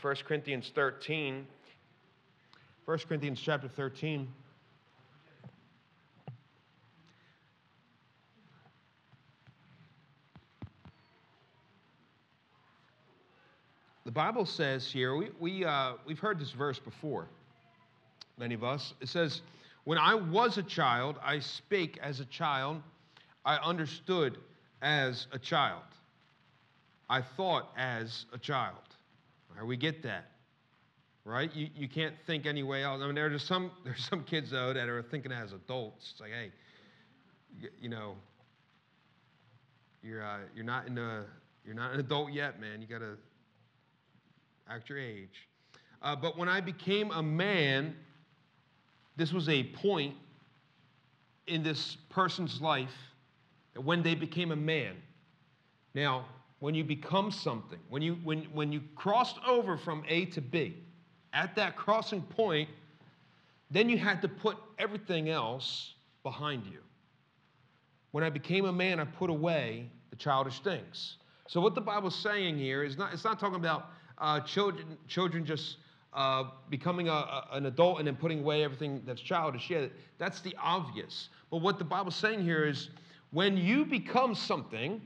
1 Corinthians 13. 1 Corinthians chapter 13. The Bible says here, we, we, uh, we've heard this verse before, many of us. It says, When I was a child, I spake as a child, I understood as a child, I thought as a child. We get that, right? You, you can't think any way else. I mean, there's some, there's some kids, though, that are thinking as adults. It's like, hey, you, you know, you're, uh, you're, not in a, you're not an adult yet, man. You got to act your age. Uh, but when I became a man, this was a point in this person's life that when they became a man. Now, when you become something, when you, when, when you crossed over from A to B, at that crossing point, then you had to put everything else behind you. When I became a man, I put away the childish things. So what the Bible's saying here is not, it's not talking about uh, children, children just uh, becoming a, a, an adult and then putting away everything that's childish. Yeah, that's the obvious. But what the Bible's saying here is when you become something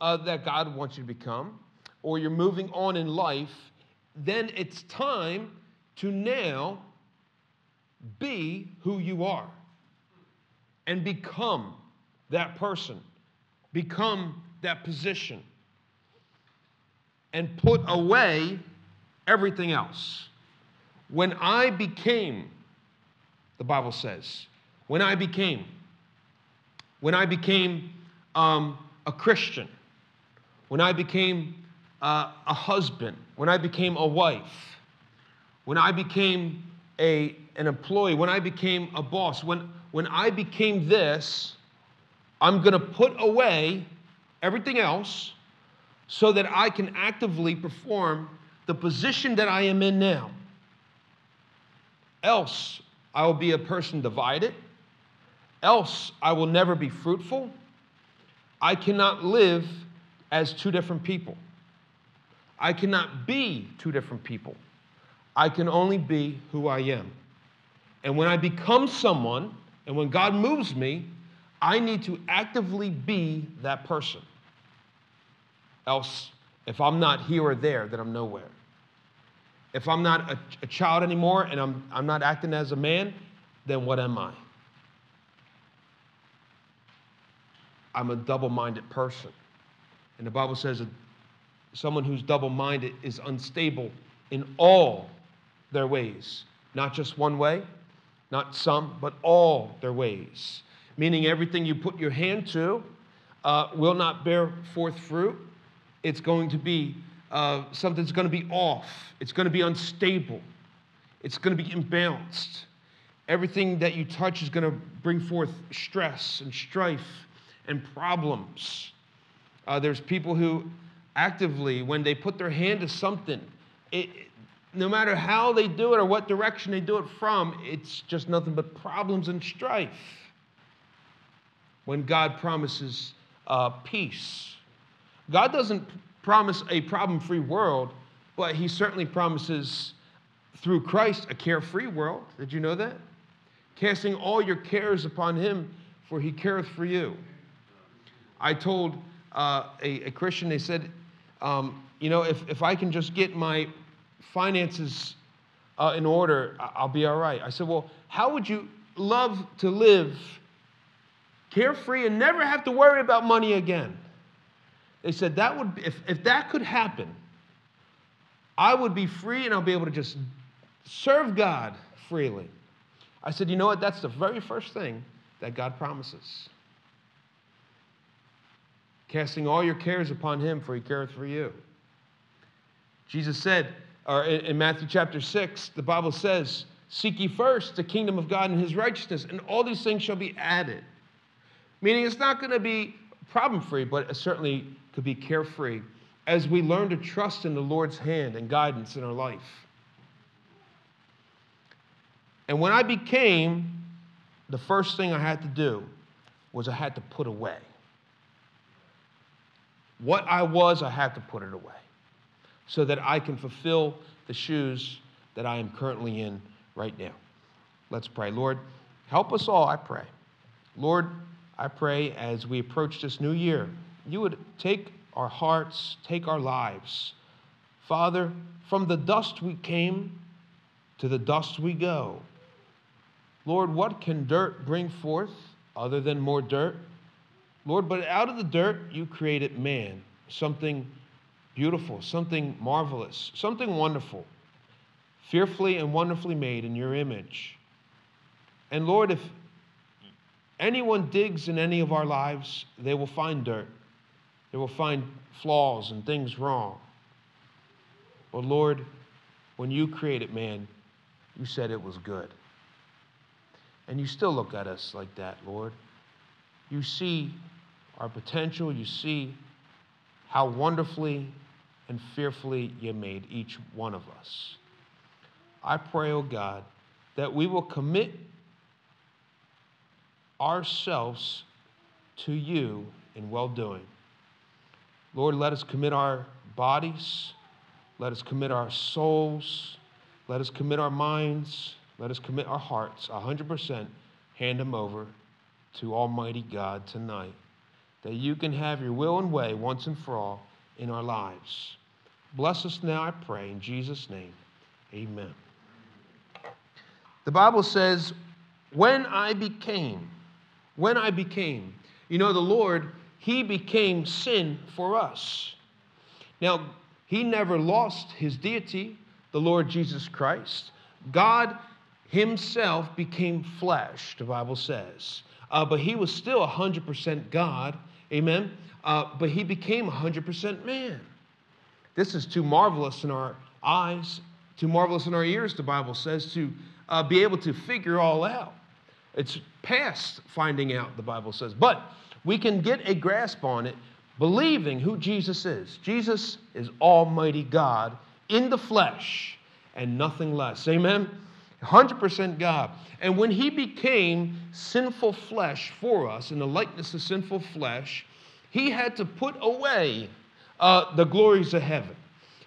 uh, that God wants you to become, or you're moving on in life, then it's time to now be who you are and become that person, become that position and put away everything else. When I became, the Bible says, when I became, when I became um, a Christian, when I became uh, a husband, when I became a wife, when I became a, an employee, when I became a boss, when, when I became this, I'm going to put away everything else so that I can actively perform the position that I am in now. Else, I will be a person divided. Else, I will never be fruitful. I cannot live as two different people. I cannot be two different people. I can only be who I am. And when I become someone, and when God moves me, I need to actively be that person. Else, if I'm not here or there, then I'm nowhere. If I'm not a, a child anymore and I'm, I'm not acting as a man, then what am I? I'm a double minded person. And the Bible says that someone who's double minded is unstable in all their ways, not just one way, not some, but all their ways. Meaning everything you put your hand to uh, will not bear forth fruit it's going to be uh, something that's going to be off. It's going to be unstable. It's going to be imbalanced. Everything that you touch is going to bring forth stress and strife and problems. Uh, there's people who actively, when they put their hand to something, it, no matter how they do it or what direction they do it from, it's just nothing but problems and strife. When God promises uh, peace, God doesn't promise a problem free world, but He certainly promises through Christ a carefree world. Did you know that? Casting all your cares upon Him, for He careth for you. I told uh, a, a, Christian, they said, um, you know, if, if I can just get my finances uh, in order, I'll be all right. I said, well, how would you love to live carefree and never have to worry about money again? They said that would, if, if that could happen, I would be free and I'll be able to just serve God freely. I said, you know what? That's the very first thing that God promises. Casting all your cares upon Him, for He careth for you. Jesus said, or in Matthew chapter 6, the Bible says, Seek ye first the kingdom of God and His righteousness, and all these things shall be added. Meaning it's not going to be problem free, but it certainly could be carefree as we learn to trust in the Lord's hand and guidance in our life. And when I became, the first thing I had to do was I had to put away. What I was, I had to put it away so that I can fulfill the shoes that I am currently in right now. Let's pray. Lord, help us all, I pray. Lord, I pray as we approach this new year, you would take our hearts, take our lives. Father, from the dust we came, to the dust we go. Lord, what can dirt bring forth other than more dirt? Lord, but out of the dirt you created man, something beautiful, something marvelous, something wonderful, fearfully and wonderfully made in your image. And Lord, if anyone digs in any of our lives, they will find dirt. They will find flaws and things wrong. But Lord, when you created man, you said it was good. And you still look at us like that, Lord. You see our potential, you see how wonderfully and fearfully you made each one of us. I pray, oh God, that we will commit ourselves to you in well doing. Lord, let us commit our bodies, let us commit our souls, let us commit our minds, let us commit our hearts 100%, hand them over to Almighty God tonight. That you can have your will and way once and for all in our lives. Bless us now, I pray, in Jesus' name. Amen. The Bible says, when I became, when I became, you know, the Lord, He became sin for us. Now, He never lost His deity, the Lord Jesus Christ. God Himself became flesh, the Bible says. Uh, but He was still 100% God, amen? Uh, but He became 100% man. This is too marvelous in our eyes, too marvelous in our ears, the Bible says, to uh, be able to figure all out. It's past finding out, the Bible says. But we can get a grasp on it believing who Jesus is. Jesus is Almighty God in the flesh and nothing less. Amen? 100% God. And when he became sinful flesh for us, in the likeness of sinful flesh, he had to put away uh, the glories of heaven.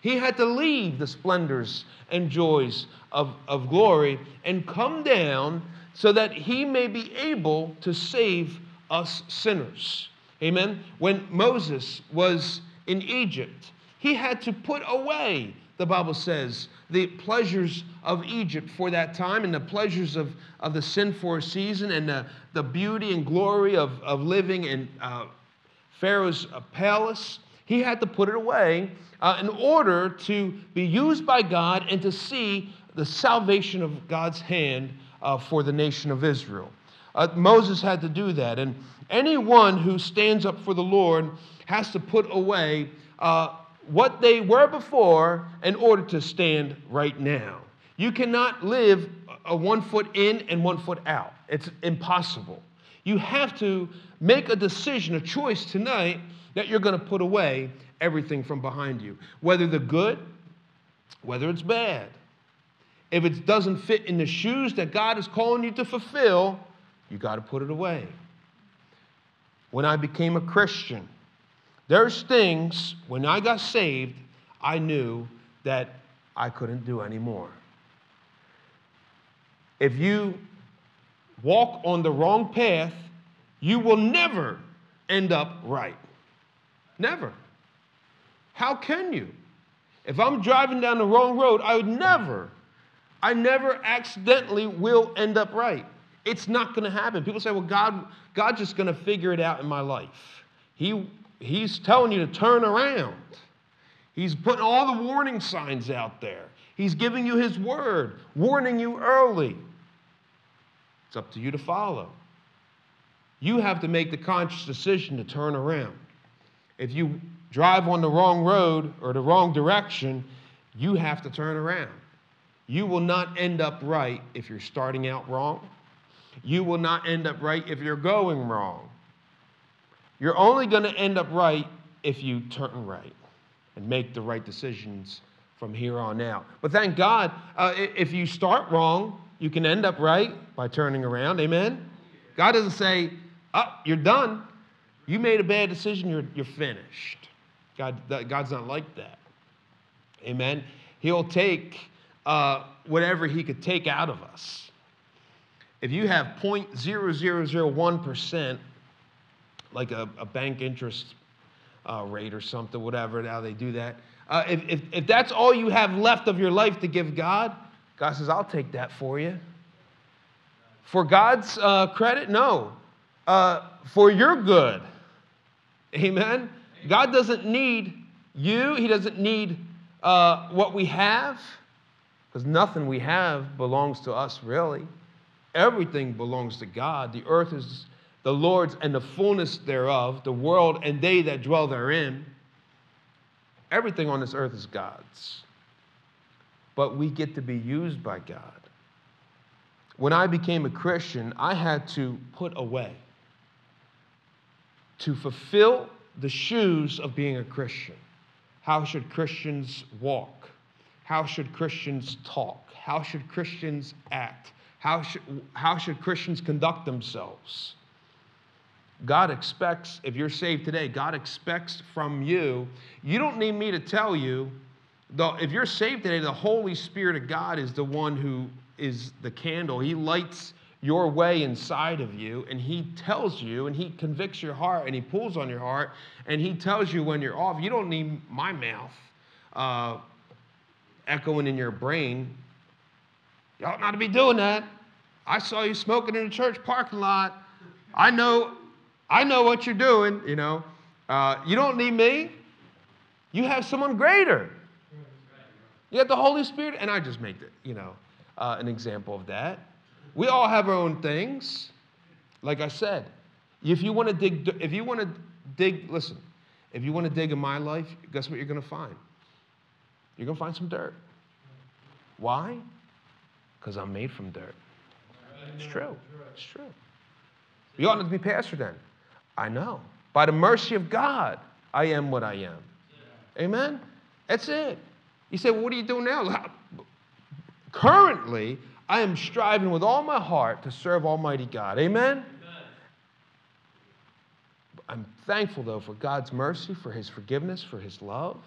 He had to leave the splendors and joys of, of glory and come down so that he may be able to save us sinners. Amen. When Moses was in Egypt, he had to put away, the Bible says, the pleasures of Egypt for that time and the pleasures of, of the sin for a season and the, the beauty and glory of, of living in uh, Pharaoh's uh, palace. He had to put it away uh, in order to be used by God and to see the salvation of God's hand uh, for the nation of Israel. Uh, Moses had to do that. And anyone who stands up for the Lord has to put away what they were before in order to stand right now. You cannot live a one foot in and one foot out. It's impossible. You have to make a decision, a choice tonight that you're going to put away everything from behind you, whether the good, whether it's bad. If it doesn't fit in the shoes that God is calling you to fulfill, you got to put it away. When I became a Christian, there's things, when I got saved, I knew that I couldn't do anymore. If you walk on the wrong path, you will never end up right. Never. How can you? If I'm driving down the wrong road, I would never, I never accidentally will end up right. It's not going to happen. People say, well, God, God's just going to figure it out in my life. He He's telling you to turn around. He's putting all the warning signs out there. He's giving you His word, warning you early. It's up to you to follow. You have to make the conscious decision to turn around. If you drive on the wrong road or the wrong direction, you have to turn around. You will not end up right if you're starting out wrong. You will not end up right if you're going wrong. You're only going to end up right if you turn right and make the right decisions from here on out. But thank God, uh, if you start wrong, you can end up right by turning around. Amen? God doesn't say, oh, you're done. You made a bad decision, you're, you're finished. God, God's not like that. Amen? He'll take uh, whatever He could take out of us. If you have 0.0001%, like a, a bank interest uh, rate or something, whatever, now they do that. Uh, if, if, if that's all you have left of your life to give God, God says, I'll take that for you. For God's uh, credit? No. Uh, for your good. Amen? God doesn't need you, He doesn't need uh, what we have, because nothing we have belongs to us, really. Everything belongs to God. The earth is the Lord's and the fullness thereof, the world and they that dwell therein. Everything on this earth is God's. But we get to be used by God. When I became a Christian, I had to put away to fulfill the shoes of being a Christian. How should Christians walk? How should Christians talk? How should Christians act? How should, how should Christians conduct themselves? God expects, if you're saved today, God expects from you. You don't need me to tell you, though, if you're saved today, the Holy Spirit of God is the one who is the candle. He lights your way inside of you, and He tells you, and He convicts your heart, and He pulls on your heart, and He tells you when you're off. You don't need my mouth uh, echoing in your brain. You ought not to be doing that. I saw you smoking in the church parking lot. I know, I know what you're doing, you know. Uh, you don't need me. You have someone greater. You have the Holy Spirit, and I just make it, you know, uh, an example of that. We all have our own things. Like I said, if you want to dig, if you want to dig, listen, if you want to dig in my life, guess what you're going to find? You're going to find some dirt. Why? Because I'm made from dirt. It's true. It's true. You ought not to be pastor then. I know. By the mercy of God, I am what I am. Amen? That's it. You say, well, what are you doing now? Currently, I am striving with all my heart to serve Almighty God. Amen? Amen? I'm thankful, though, for God's mercy, for His forgiveness, for His love,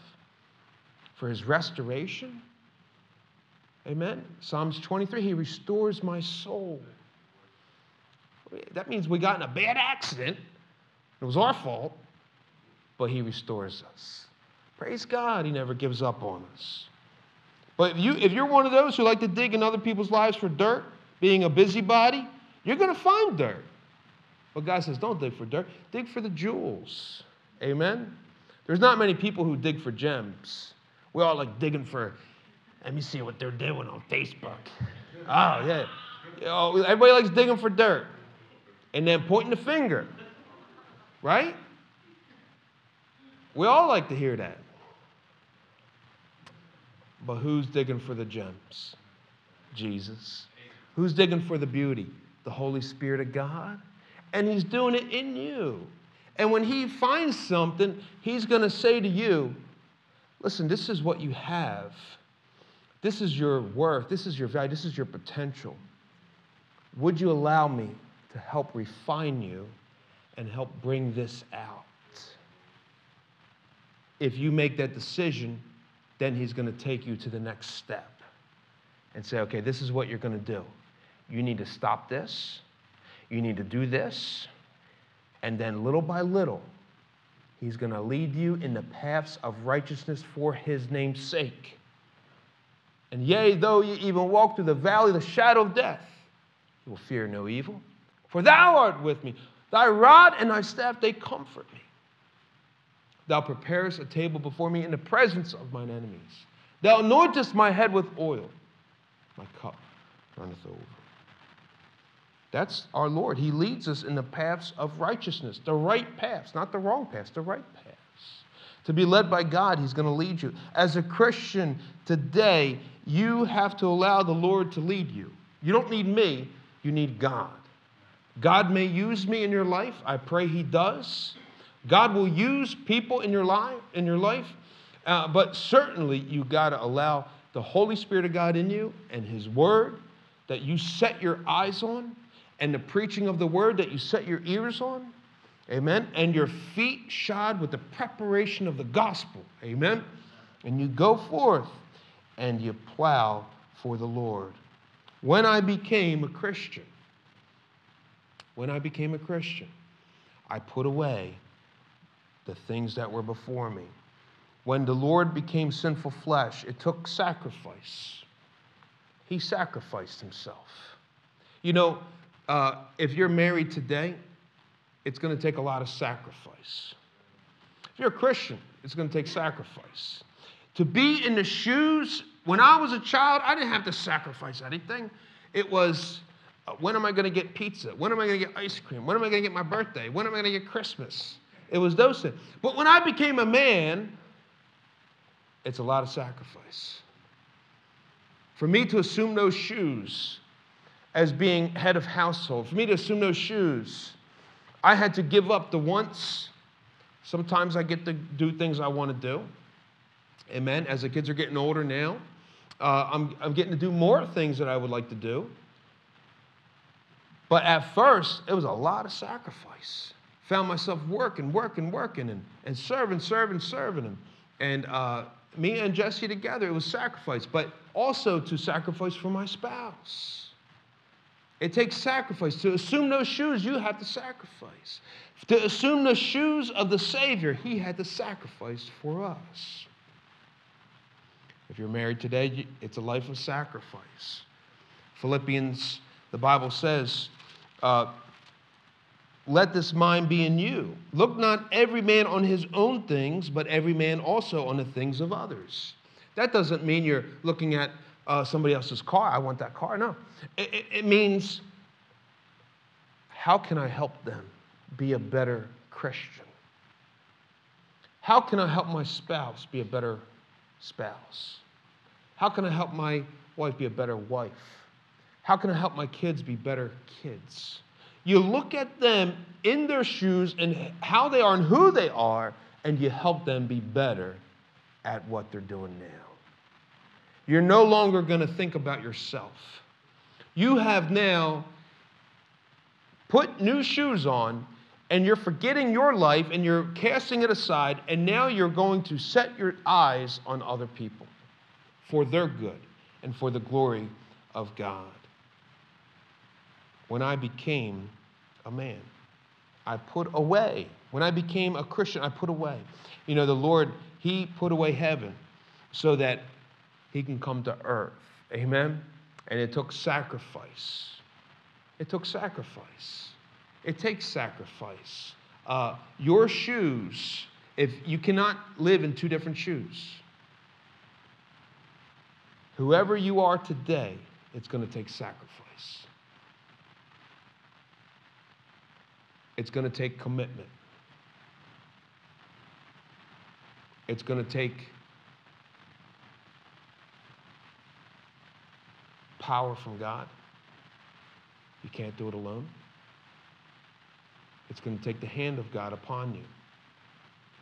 for His restoration. Amen? Psalms 23 He restores my soul. That means we got in a bad accident. It was our fault, but He restores us. Praise God, He never gives up on us. But if, you, if you're one of those who like to dig in other people's lives for dirt, being a busybody, you're going to find dirt. But God says, don't dig for dirt, dig for the jewels. Amen? There's not many people who dig for gems. We all like digging for, let me see what they're doing on Facebook. Oh, yeah. Know, everybody likes digging for dirt and then pointing the finger, right? We all like to hear that. But who's digging for the gems? Jesus. Who's digging for the beauty? The Holy Spirit of God. And He's doing it in you. And when He finds something, He's going to say to you, listen, this is what you have. This is your worth. This is your value. This is your potential. Would you allow me to help refine you and help bring this out? If you make that decision, then he's going to take you to the next step and say, okay, this is what you're going to do. You need to stop this. You need to do this. And then little by little, he's going to lead you in the paths of righteousness for his name's sake. And yea, though you even walk through the valley of the shadow of death, you will fear no evil. For thou art with me. Thy rod and thy staff, they comfort me. Thou preparest a table before me in the presence of mine enemies. Thou anointest my head with oil. My cup runneth over. That's our Lord. He leads us in the paths of righteousness, the right paths, not the wrong paths, the right paths. To be led by God, He's going to lead you. As a Christian today, you have to allow the Lord to lead you. You don't need me, you need God. God may use me in your life. I pray He does. God will use people in your life, in your life, uh, but certainly you got to allow the Holy Spirit of God in you and His Word that you set your eyes on, and the preaching of the Word that you set your ears on. Amen. And your feet shod with the preparation of the gospel. Amen. And you go forth and you plow for the Lord. When I became a Christian, when I became a Christian, I put away the things that were before me. When the Lord became sinful flesh, it took sacrifice. He sacrificed himself. You know, uh, if you're married today, it's going to take a lot of sacrifice. If you're a Christian, it's going to take sacrifice. To be in the shoes, when I was a child, I didn't have to sacrifice anything. It was, when am I going to get pizza? When am I going to get ice cream? When am I going to get my birthday? When am I going to get Christmas? It was those things. But when I became a man, it's a lot of sacrifice. For me to assume those shoes as being head of household, for me to assume those shoes, I had to give up the once. Sometimes I get to do things I want to do. Amen. As the kids are getting older now, uh, I'm, I'm getting to do more things that I would like to do. But at first, it was a lot of sacrifice. Found myself working, working, working, and, and serving, serving, serving. And, and uh, me and Jesse together, it was sacrifice, but also to sacrifice for my spouse. It takes sacrifice. To assume those shoes, you have to sacrifice. To assume the shoes of the Savior, He had to sacrifice for us. If you're married today, it's a life of sacrifice. Philippians, the Bible says, uh, let this mind be in you. Look not every man on his own things, but every man also on the things of others. That doesn't mean you're looking at uh, somebody else's car. I want that car. No. It, it, it means, how can I help them be a better Christian? How can I help my spouse be a better spouse? How can I help my wife be a better wife? How can I help my kids be better kids? You look at them in their shoes and how they are and who they are, and you help them be better at what they're doing now. You're no longer going to think about yourself. You have now put new shoes on and you're forgetting your life and you're casting it aside, and now you're going to set your eyes on other people for their good and for the glory of God when I became a man. I put away. When I became a Christian, I put away. You know, the Lord, He put away heaven so that He can come to earth. Amen? And it took sacrifice. It took sacrifice. It takes sacrifice. Uh, your shoes, if you cannot live in two different shoes, whoever you are today, it's going to take sacrifice. It's going to take commitment. It's going to take power from God. You can't do it alone. It's going to take the hand of God upon you.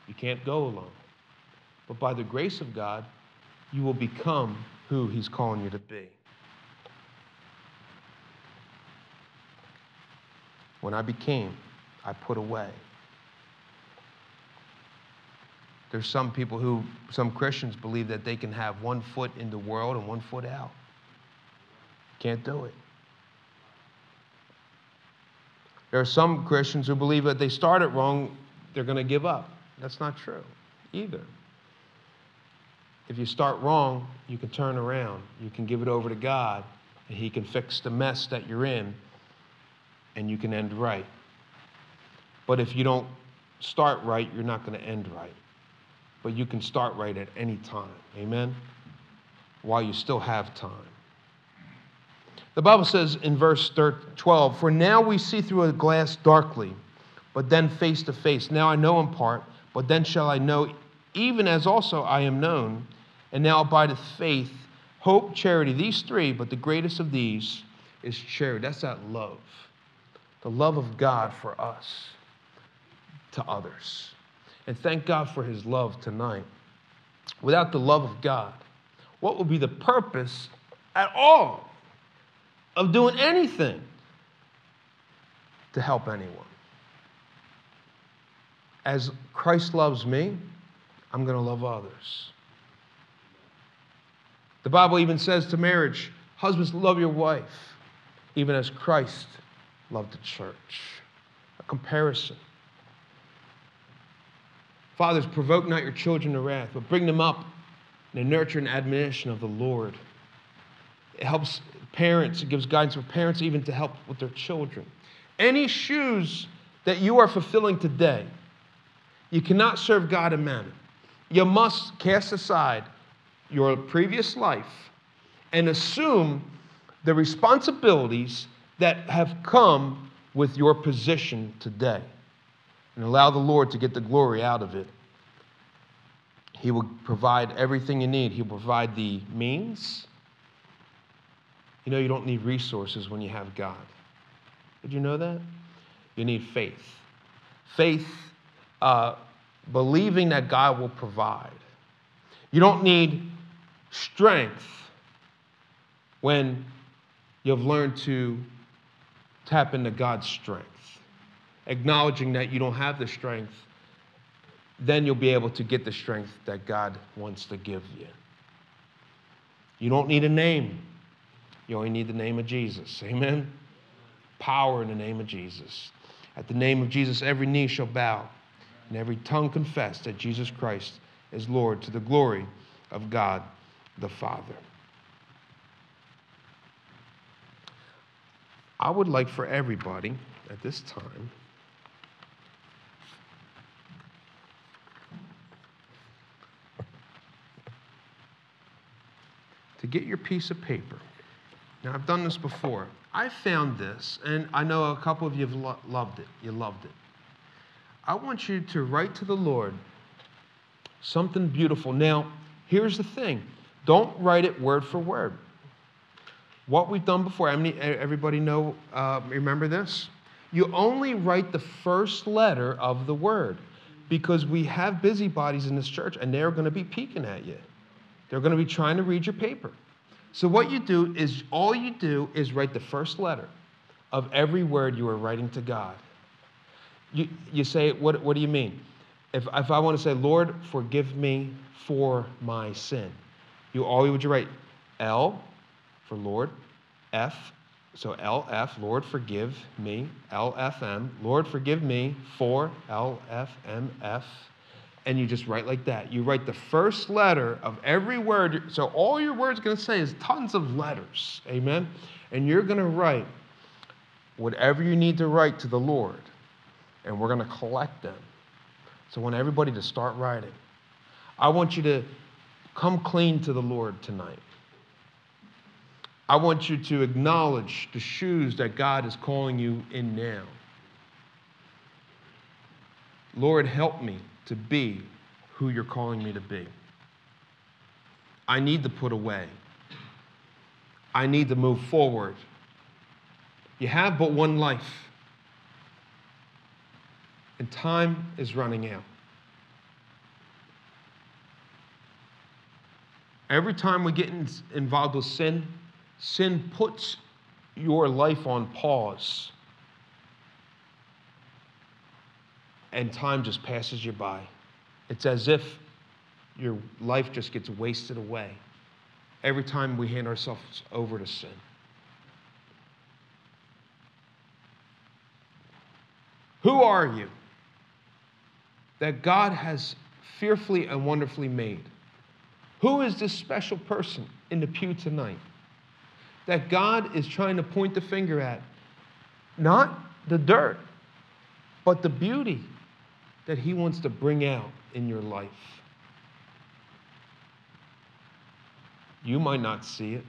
You can't go alone. But by the grace of God, you will become who He's calling you to be. When I became I put away. There's some people who, some Christians believe that they can have one foot in the world and one foot out. Can't do it. There are some Christians who believe that they started wrong, they're going to give up. That's not true either. If you start wrong, you can turn around. You can give it over to God, and He can fix the mess that you're in, and you can end right. But if you don't start right, you're not going to end right. But you can start right at any time. Amen? While you still have time. The Bible says in verse 12, For now we see through a glass darkly, but then face to face. Now I know in part, but then shall I know, even as also I am known. And now abideth faith, hope, charity, these three, but the greatest of these is charity. That's that love. The love of God for us to others. And thank God for his love tonight. Without the love of God, what would be the purpose at all of doing anything to help anyone? As Christ loves me, I'm going to love others. The Bible even says to marriage, husbands, love your wife, even as Christ loved the church. A comparison. Fathers, provoke not your children to wrath, but bring them up in the nurture and admonition of the Lord. It helps parents, it gives guidance for parents even to help with their children. Any shoes that you are fulfilling today, you cannot serve God and mammon. You must cast aside your previous life and assume the responsibilities that have come with your position today and allow the Lord to get the glory out of it. He will provide everything you need. He'll provide the means. You know, you don't need resources when you have God. Did you know that? You need faith. Faith, uh, believing that God will provide. You don't need strength when you've learned to tap into God's strength. Acknowledging that you don't have the strength, then you'll be able to get the strength that God wants to give you. You don't need a name, you only need the name of Jesus. Amen? Power in the name of Jesus. At the name of Jesus, every knee shall bow and every tongue confess that Jesus Christ is Lord to the glory of God the Father. I would like for everybody at this time to get your piece of paper. Now, I've done this before. I found this, and I know a couple of you have lo- loved it. You loved it. I want you to write to the Lord something beautiful. Now, here's the thing don't write it word for word. What we've done before, everybody know, uh, remember this? You only write the first letter of the word because we have busybodies in this church and they're going to be peeking at you. They're going to be trying to read your paper. So, what you do is all you do is write the first letter of every word you are writing to God. You, you say, what, what do you mean? If, if I want to say, Lord, forgive me for my sin, you always would you write L for Lord, F, so LF, Lord, forgive me, LFM, Lord, forgive me for LFMF, and you just write like that. You write the first letter of every word. So all your word's going to say is tons of letters. Amen? And you're going to write whatever you need to write to the Lord, and we're going to collect them. So I want everybody to start writing. I want you to come clean to the Lord tonight. I want you to acknowledge the shoes that God is calling you in now. Lord, help me to be who you're calling me to be. I need to put away. I need to move forward. You have but one life, and time is running out. Every time we get in, involved with sin, sin puts your life on pause. And time just passes you by. It's as if your life just gets wasted away every time we hand ourselves over to sin. Who are you that God has fearfully and wonderfully made? Who is this special person in the pew tonight that God is trying to point the finger at? Not the dirt, but the beauty that He wants to bring out in your life. You might not see it.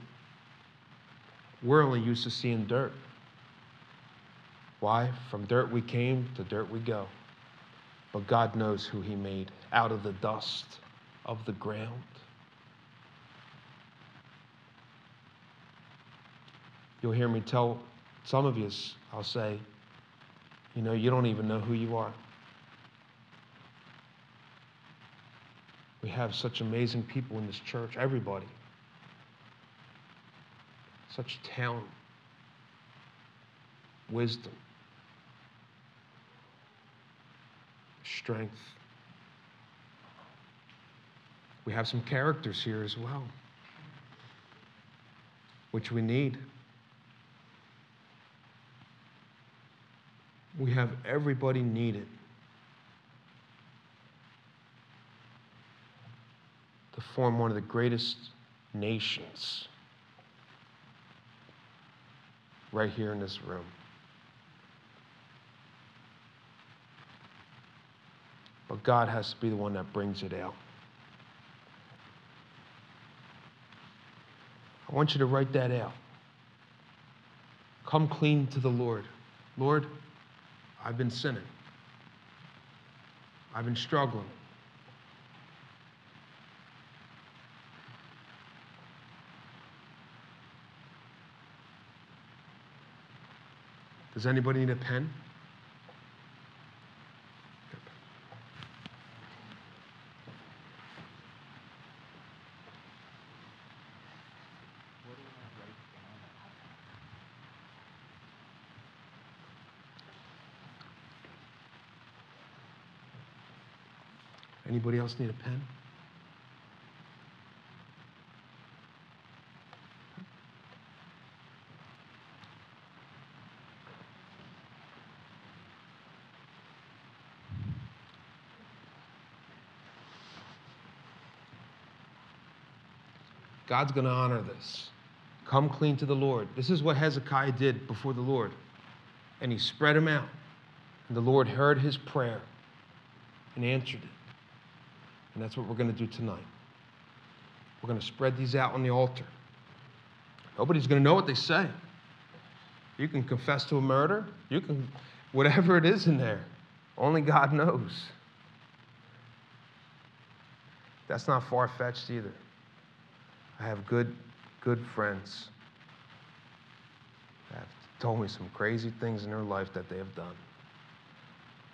We're only used to seeing dirt. Why? From dirt we came, to dirt we go. But God knows who He made out of the dust of the ground. You'll hear me tell some of you, I'll say, you know, you don't even know who you are. We have such amazing people in this church, everybody. Such talent, wisdom, strength. We have some characters here as well. which we need. We have everybody needed form one of the greatest nations right here in this room. But God has to be the one that brings it out. I want you to write that out. Come clean to the Lord. Lord, I've been sinning. I've been struggling. Does anybody need a pen? Anybody else need a pen? God's going to honor this. Come clean to the Lord. This is what Hezekiah did before the Lord. And he spread them out. And the Lord heard his prayer and answered it. And that's what we're going to do tonight. We're going to spread these out on the altar. Nobody's going to know what they say. You can confess to a murder, you can, whatever it is in there, only God knows. That's not far fetched either. I have good, good friends that have told me some crazy things in their life that they have done.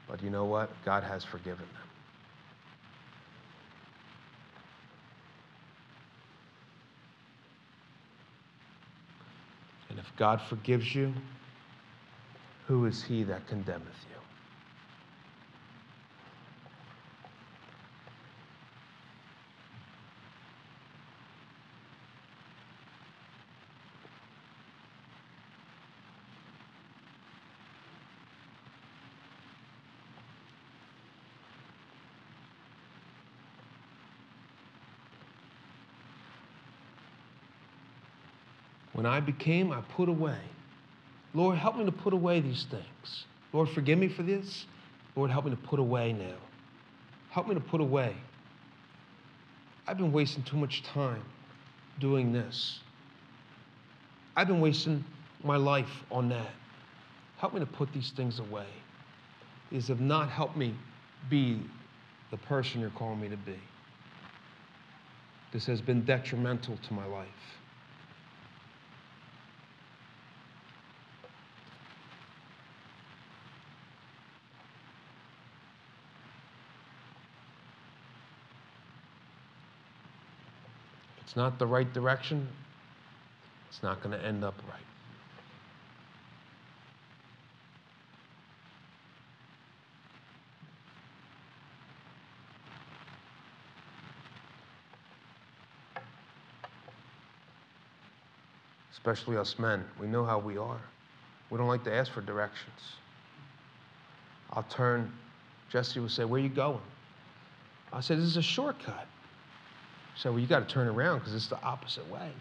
But you know what? God has forgiven them. And if God forgives you, who is he that condemneth you? I became, I put away. Lord, help me to put away these things. Lord, forgive me for this. Lord, help me to put away now. Help me to put away. I've been wasting too much time doing this. I've been wasting my life on that. Help me to put these things away. These have not helped me be the person you're calling me to be. This has been detrimental to my life. It's not the right direction, it's not going to end up right. Especially us men. We know how we are. We don't like to ask for directions. I'll turn, Jesse will say, Where are you going? I said, This is a shortcut. So well, you got to turn around because it's the opposite way.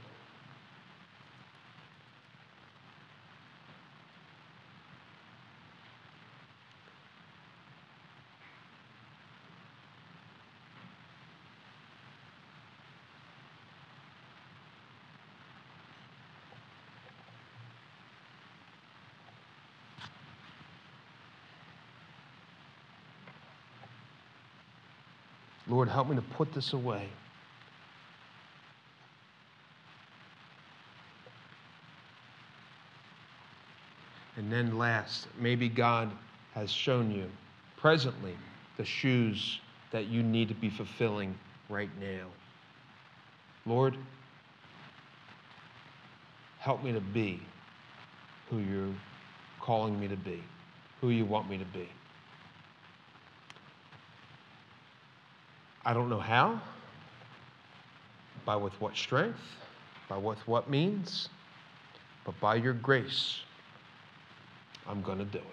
Lord, help me to put this away. And then last, maybe God has shown you presently the shoes that you need to be fulfilling right now. Lord, help me to be who you're calling me to be, who you want me to be. I don't know how, by with what strength, by with what means, but by your grace, I'm going to do it.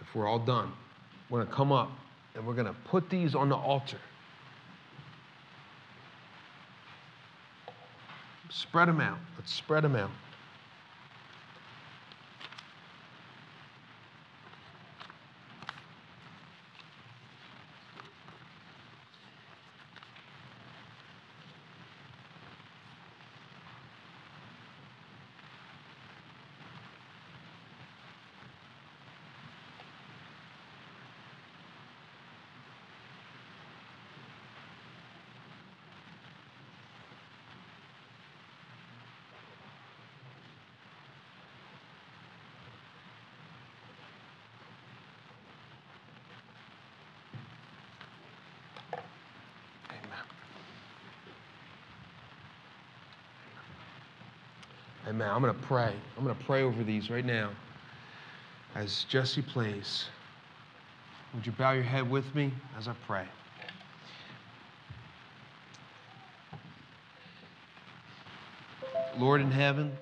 If we're all done, we're going to come up and we're going to put these on the altar. Spread them out. Let's spread them out. Amen. I'm going to pray. I'm going to pray over these right now as Jesse plays. Would you bow your head with me as I pray? Lord in heaven,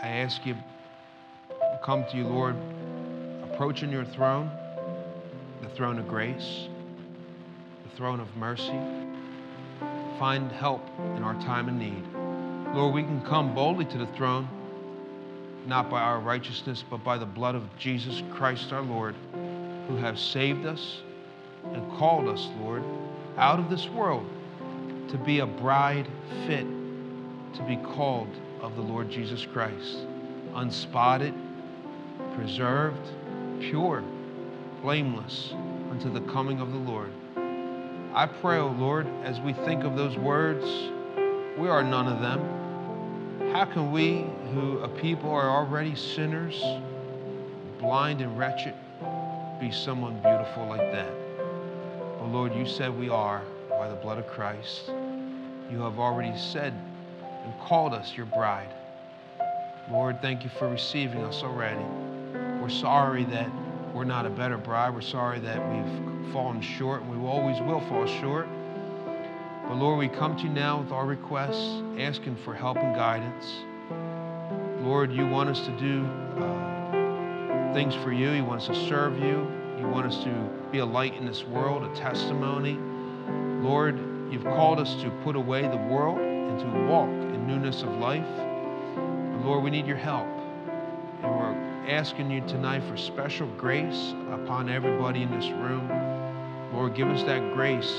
I ask you to come to you, Lord, approaching your throne, the throne of grace, the throne of mercy. Find help in our time of need. Lord, we can come boldly to the throne, not by our righteousness, but by the blood of Jesus Christ our Lord, who has saved us and called us, Lord, out of this world to be a bride fit to be called of the Lord Jesus Christ, unspotted, preserved, pure, blameless unto the coming of the Lord. I pray, O oh Lord, as we think of those words, we are none of them. How can we, who a people are already sinners, blind and wretched, be someone beautiful like that? Oh Lord, you said we are by the blood of Christ. You have already said and called us your bride. Lord, thank you for receiving us already. We're sorry that we're not a better bride. We're sorry that we've fallen short and we always will fall short. But Lord, we come to you now with our requests, asking for help and guidance. Lord, you want us to do uh, things for you. You want us to serve you. You want us to be a light in this world, a testimony. Lord, you've called us to put away the world and to walk in newness of life. But Lord, we need your help. And we're asking you tonight for special grace upon everybody in this room. Lord, give us that grace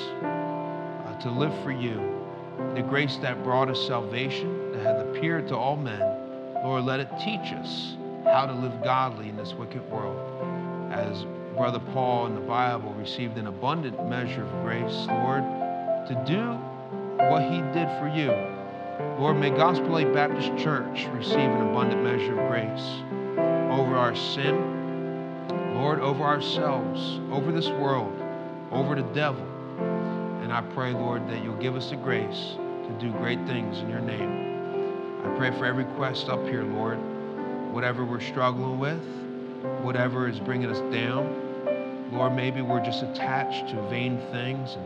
to live for you. The grace that brought us salvation, that hath appeared to all men. Lord, let it teach us how to live godly in this wicked world. As Brother Paul in the Bible received an abundant measure of grace, Lord, to do what he did for you. Lord, may Gospel Light Baptist Church receive an abundant measure of grace over our sin, Lord, over ourselves, over this world, over the devil. And I pray, Lord, that you'll give us the grace to do great things in your name. I pray for every quest up here, Lord, whatever we're struggling with, whatever is bringing us down. Lord, maybe we're just attached to vain things and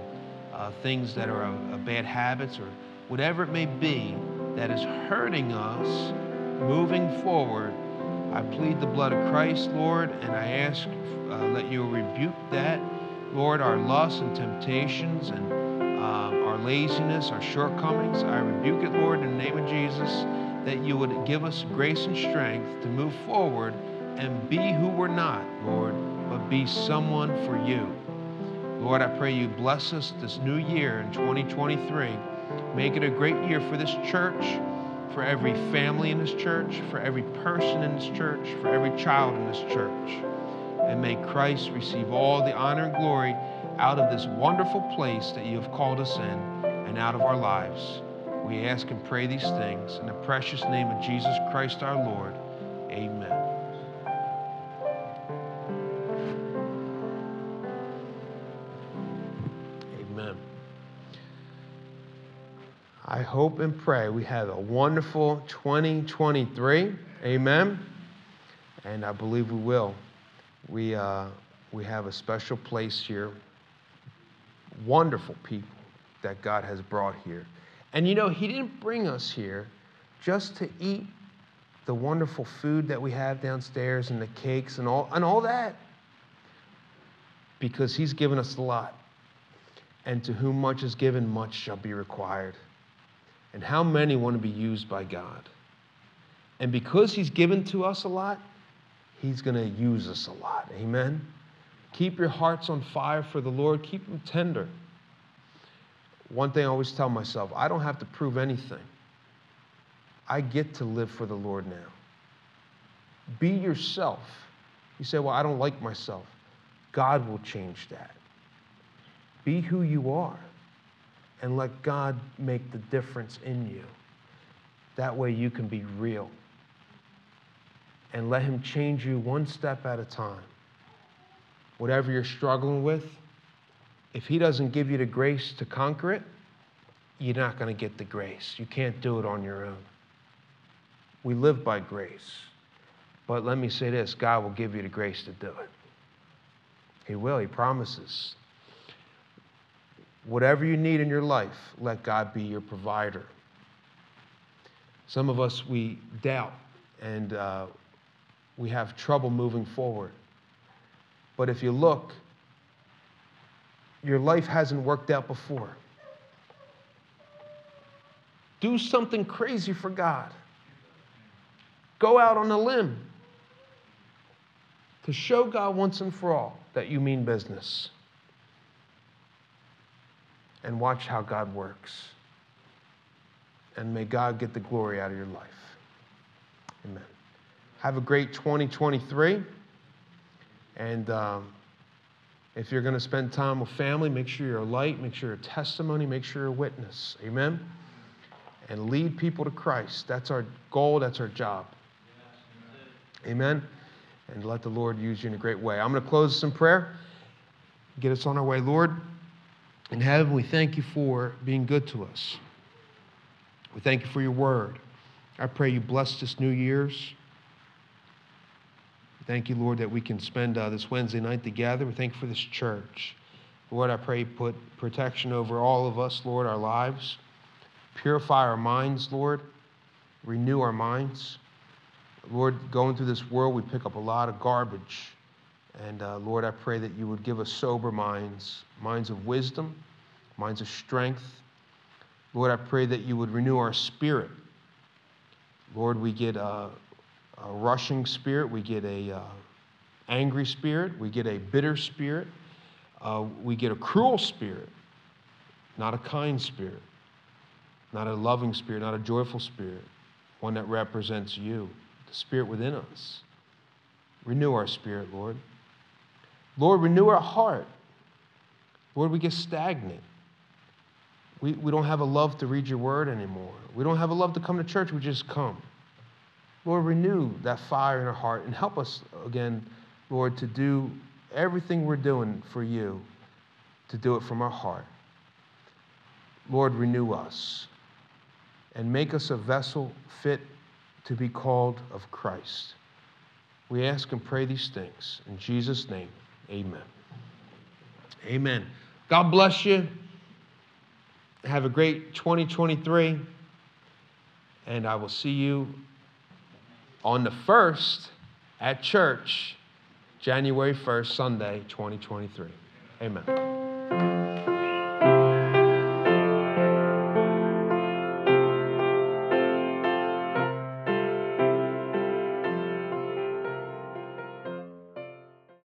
uh, things that are bad habits or whatever it may be that is hurting us moving forward. I plead the blood of Christ, Lord, and I ask, uh, let you rebuke that Lord, our lusts and temptations and um, our laziness, our shortcomings, I rebuke it, Lord, in the name of Jesus, that you would give us grace and strength to move forward and be who we're not, Lord, but be someone for you. Lord, I pray you bless us this new year in 2023. Make it a great year for this church, for every family in this church, for every person in this church, for every child in this church and may Christ receive all the honor and glory out of this wonderful place that you have called us in and out of our lives. We ask and pray these things in the precious name of Jesus Christ our Lord. Amen. Amen. I hope and pray we have a wonderful 2023. Amen. And I believe we will. We, uh, we have a special place here, wonderful people that God has brought here. And you know, He didn't bring us here just to eat the wonderful food that we have downstairs and the cakes and all, and all that, because He's given us a lot. And to whom much is given, much shall be required. And how many want to be used by God? And because He's given to us a lot, He's going to use us a lot. Amen? Keep your hearts on fire for the Lord, keep them tender. One thing I always tell myself I don't have to prove anything. I get to live for the Lord now. Be yourself. You say, Well, I don't like myself. God will change that. Be who you are and let God make the difference in you. That way you can be real. And let Him change you one step at a time. Whatever you're struggling with, if He doesn't give you the grace to conquer it, you're not going to get the grace. You can't do it on your own. We live by grace. But let me say this God will give you the grace to do it. He will, He promises. Whatever you need in your life, let God be your provider. Some of us, we doubt and uh, we have trouble moving forward. But if you look, your life hasn't worked out before. Do something crazy for God. Go out on a limb to show God once and for all that you mean business and watch how God works. And may God get the glory out of your life. Amen. Have a great 2023. And um, if you're going to spend time with family, make sure you're a light, make sure you're a testimony, make sure you're a witness. Amen. And lead people to Christ. That's our goal, that's our job. Amen. And let the Lord use you in a great way. I'm going to close this in prayer, get us on our way. Lord, in heaven, we thank you for being good to us. We thank you for your word. I pray you bless this New Year's. Thank you, Lord, that we can spend uh, this Wednesday night together. We thank you for this church. Lord, I pray put protection over all of us, Lord, our lives. Purify our minds, Lord. Renew our minds. Lord, going through this world, we pick up a lot of garbage. And uh, Lord, I pray that you would give us sober minds, minds of wisdom, minds of strength. Lord, I pray that you would renew our spirit. Lord, we get a, a rushing spirit, we get a uh, angry spirit, we get a bitter spirit, uh, we get a cruel spirit, not a kind spirit, not a loving spirit, not a joyful spirit, one that represents you, the spirit within us. Renew our spirit, Lord. Lord, renew our heart. Lord, we get stagnant. We, we don't have a love to read your word anymore. We don't have a love to come to church, we just come. Lord, renew that fire in our heart and help us again, Lord, to do everything we're doing for you, to do it from our heart. Lord, renew us and make us a vessel fit to be called of Christ. We ask and pray these things in Jesus' name. Amen. Amen. God bless you. Have a great 2023. And I will see you on the 1st at church, January 1st, Sunday, 2023. Amen.